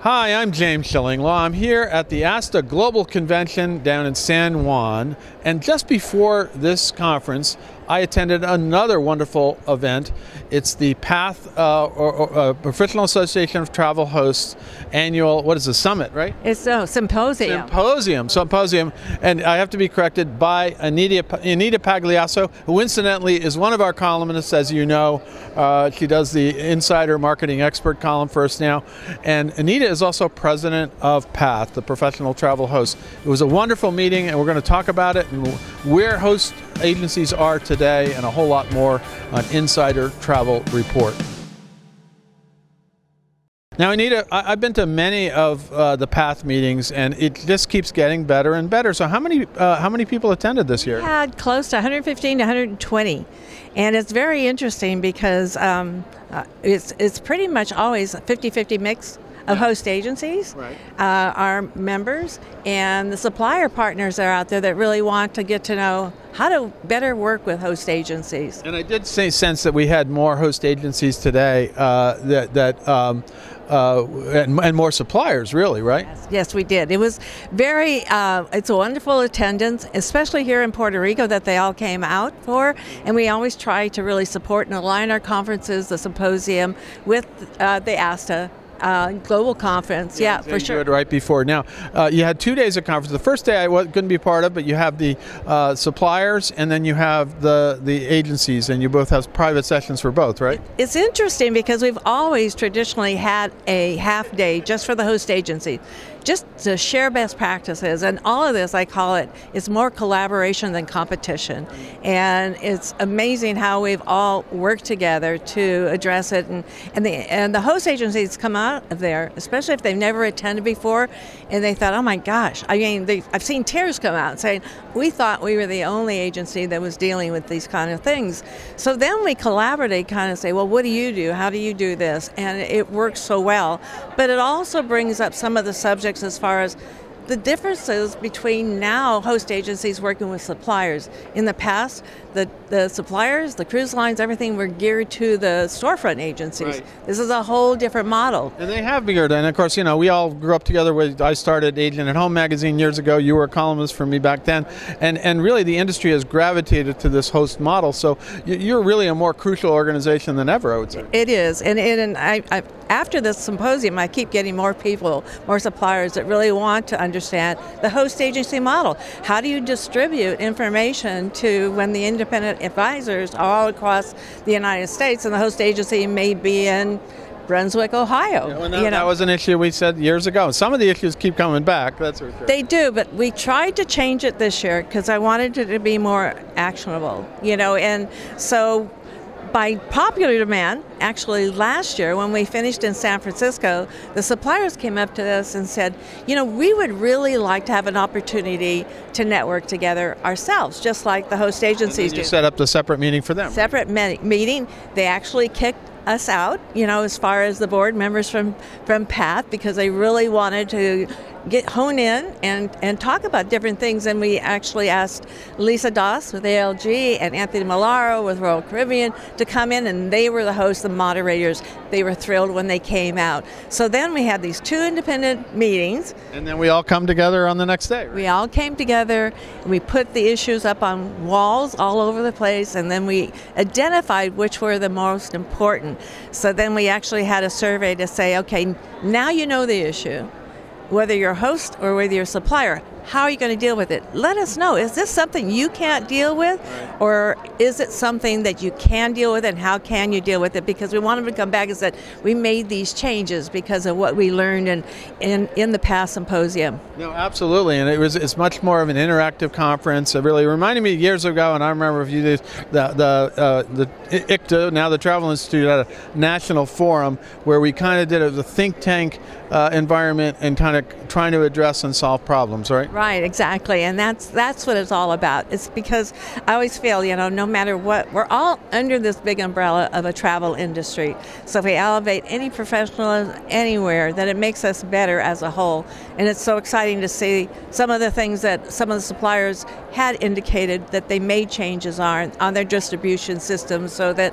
Hi, I'm James Shillinglaw. I'm here at the ASTA Global Convention down in San Juan. And just before this conference, I attended another wonderful event. It's the PATH, uh, or, or, uh, Professional Association of Travel Hosts annual, what is the summit, right? It's a symposium. Symposium, symposium. And I have to be corrected by Anita, Anita Pagliasso, who incidentally is one of our columnists, as you know. Uh, she does the Insider Marketing Expert column for us now. And Anita is also president of PATH, the Professional Travel Hosts. It was a wonderful meeting, and we're going to talk about it and where host agencies are today and a whole lot more on Insider Travel Report. Now, Anita, I've been to many of uh, the PATH meetings, and it just keeps getting better and better. So, how many uh, how many people attended this year? We had close to 115 to 120, and it's very interesting because um, uh, it's it's pretty much always a 50-50 mix of host agencies, right. uh, our members, and the supplier partners that are out there that really want to get to know how to better work with host agencies. And I did say, sense that we had more host agencies today uh, that that. Um, uh, and, and, more suppliers, really, right? Yes, yes we did. It was very, uh, it's a wonderful attendance, especially here in Puerto Rico that they all came out for. And we always try to really support and align our conferences, the symposium, with uh, the ASTA uh, global conference. Yeah, yeah for sure. Right before now, uh, you had two days of conference. The first day I wasn't couldn't be part of, but you have the uh, suppliers and then you have the the agencies, and you both have private sessions for both, right? It's interesting because we've always traditionally had a half day just for the host agency just to share best practices. And all of this, I call it, is more collaboration than competition. And it's amazing how we've all worked together to address it. And, and, the, and the host agencies come out of there, especially if they've never attended before, and they thought, oh my gosh, I mean, I've seen tears come out saying, we thought we were the only agency that was dealing with these kind of things. So then we collaborate, kind of say, well, what do you do? How do you do this? And it works so well. But it also brings up some of the subjects as far as the differences between now host agencies working with suppliers. In the past, the, the suppliers, the cruise lines, everything were geared to the storefront agencies. Right. This is a whole different model. And they have geared, and of course, you know, we all grew up together. With I started Agent at Home magazine years ago. You were a columnist for me back then, and and really the industry has gravitated to this host model. So you're really a more crucial organization than ever, I would say. It is, and and I, I after this symposium, I keep getting more people, more suppliers that really want to understand the host agency model. How do you distribute information to when the independent advisors are all across the United States and the host agency may be in Brunswick, Ohio. Yeah, well, that, you know? that was an issue we said years ago. Some of the issues keep coming back. That's for sure. They do, but we tried to change it this year because I wanted it to be more actionable. You know, and so by popular demand, actually last year when we finished in San Francisco, the suppliers came up to us and said, you know, we would really like to have an opportunity to network together ourselves, just like the host agencies you do. set up the separate meeting for them. Separate me- meeting. They actually kicked us out, you know, as far as the board members from from PATH because they really wanted to get hone in and, and talk about different things. And we actually asked Lisa Doss with ALG and Anthony Malaro with Royal Caribbean to come in, and they were the hosts, the moderators. They were thrilled when they came out. So then we had these two independent meetings. And then we all come together on the next day. Right? We all came together, we put the issues up on walls all over the place, and then we identified which were the most important. So then we actually had a survey to say, okay, now you know the issue whether you're a host or whether you're a supplier, how are you going to deal with it? Let us know. Is this something you can't deal with, right. or is it something that you can deal with, and how can you deal with it? Because we want them to come back and say we made these changes because of what we learned in in, in the past symposium. No, absolutely, and it was it's much more of an interactive conference. It really reminded me years ago, and I remember a few days the the uh, the ICTA, now the Travel Institute, had a national forum where we kind of did a, think tank uh, environment and kind of trying to address and solve problems, right? Right, exactly, and that's that's what it's all about. It's because I always feel, you know, no matter what, we're all under this big umbrella of a travel industry. So if we elevate any professional anywhere, then it makes us better as a whole. And it's so exciting to see some of the things that some of the suppliers had indicated that they made changes on on their distribution systems, so that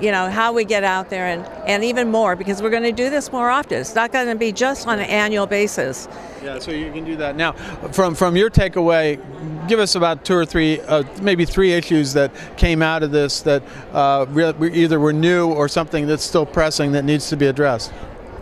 you know, how we get out there and, and even more because we're going to do this more often. It's not going to be just on an annual basis. Yeah, so you can do that now. From from your takeaway, give us about two or three, uh, maybe three issues that came out of this that uh, really, either were new or something that's still pressing that needs to be addressed.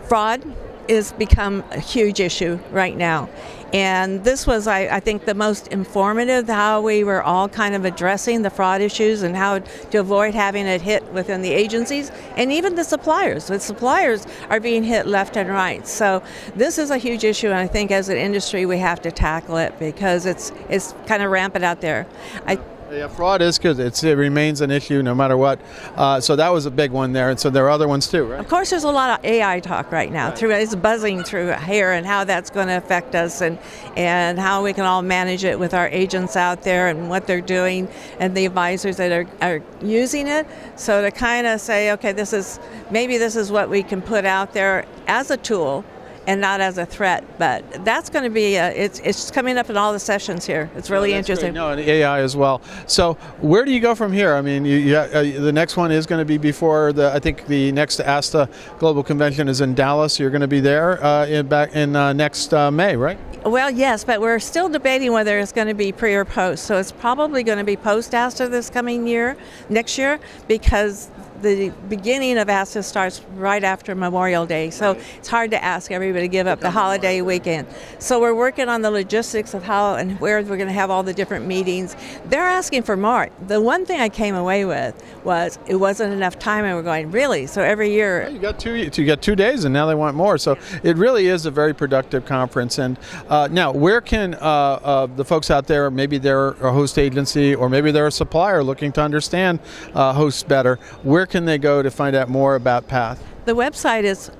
Fraud is become a huge issue right now. And this was, I, I, think, the most informative how we were all kind of addressing the fraud issues and how to avoid having it hit within the agencies and even the suppliers. The suppliers are being hit left and right. So this is a huge issue, and I think as an industry we have to tackle it because it's it's kind of rampant out there. I, yeah, fraud is because it remains an issue no matter what. Uh, so that was a big one there, and so there are other ones too, right? Of course, there's a lot of AI talk right now. Right. Through it's buzzing through here, and how that's going to affect us, and and how we can all manage it with our agents out there and what they're doing, and the advisors that are, are using it. So to kind of say, okay, this is maybe this is what we can put out there as a tool and not as a threat. But that's going to be a, it's it's coming up in all the sessions here. It's really oh, interesting. Great. No, and AI as well. So where do you go from here? I mean, you, you, uh, the next one is going to be before the I think the next ASTA Global Convention is in Dallas. You're going to be there uh, in back in uh, next uh, May, right? Well, yes, but we're still debating whether it's going to be pre or post. So it's probably going to be post ASTA this coming year, next year, because the beginning of ASTA starts right after Memorial Day, so it's hard to ask everybody to give up the holiday weekend. So we're working on the logistics of how and where we're going to have all the different meetings. They're asking for March. The one thing I came away with was it wasn't enough time, and we're going really. So every year you got two, you got two days, and now they want more. So it really is a very productive conference. And uh, now, where can uh, uh, the folks out there, maybe they're a host agency, or maybe they're a supplier looking to understand uh, hosts better, where can they go to find out more about Path? The website is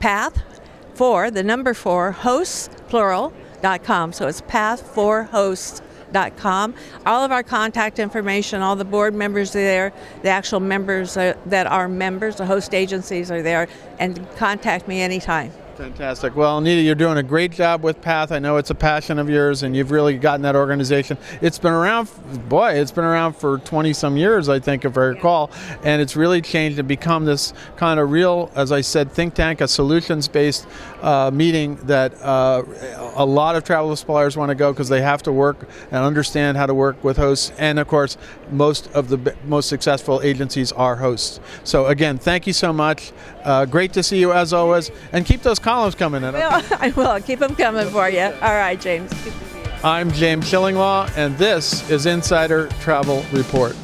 Path for the number four hosts plural dot com. So it's Path for hosts dot com. All of our contact information, all the board members are there, the actual members that are members, the host agencies are there, and contact me anytime. Fantastic. Well, Anita, you're doing a great job with Path. I know it's a passion of yours, and you've really gotten that organization. It's been around, boy, it's been around for 20 some years, I think, if I recall, and it's really changed and become this kind of real, as I said, think tank, a solutions based uh, meeting that uh, a lot of travel suppliers want to go because they have to work and understand how to work with hosts. And of course, most of the most successful agencies are hosts. So, again, thank you so much. Uh, great to see you as always, and keep those columns coming in. Well, I will. Keep them coming for you. All right, James. I'm James Shillinglaw, and this is Insider Travel Report.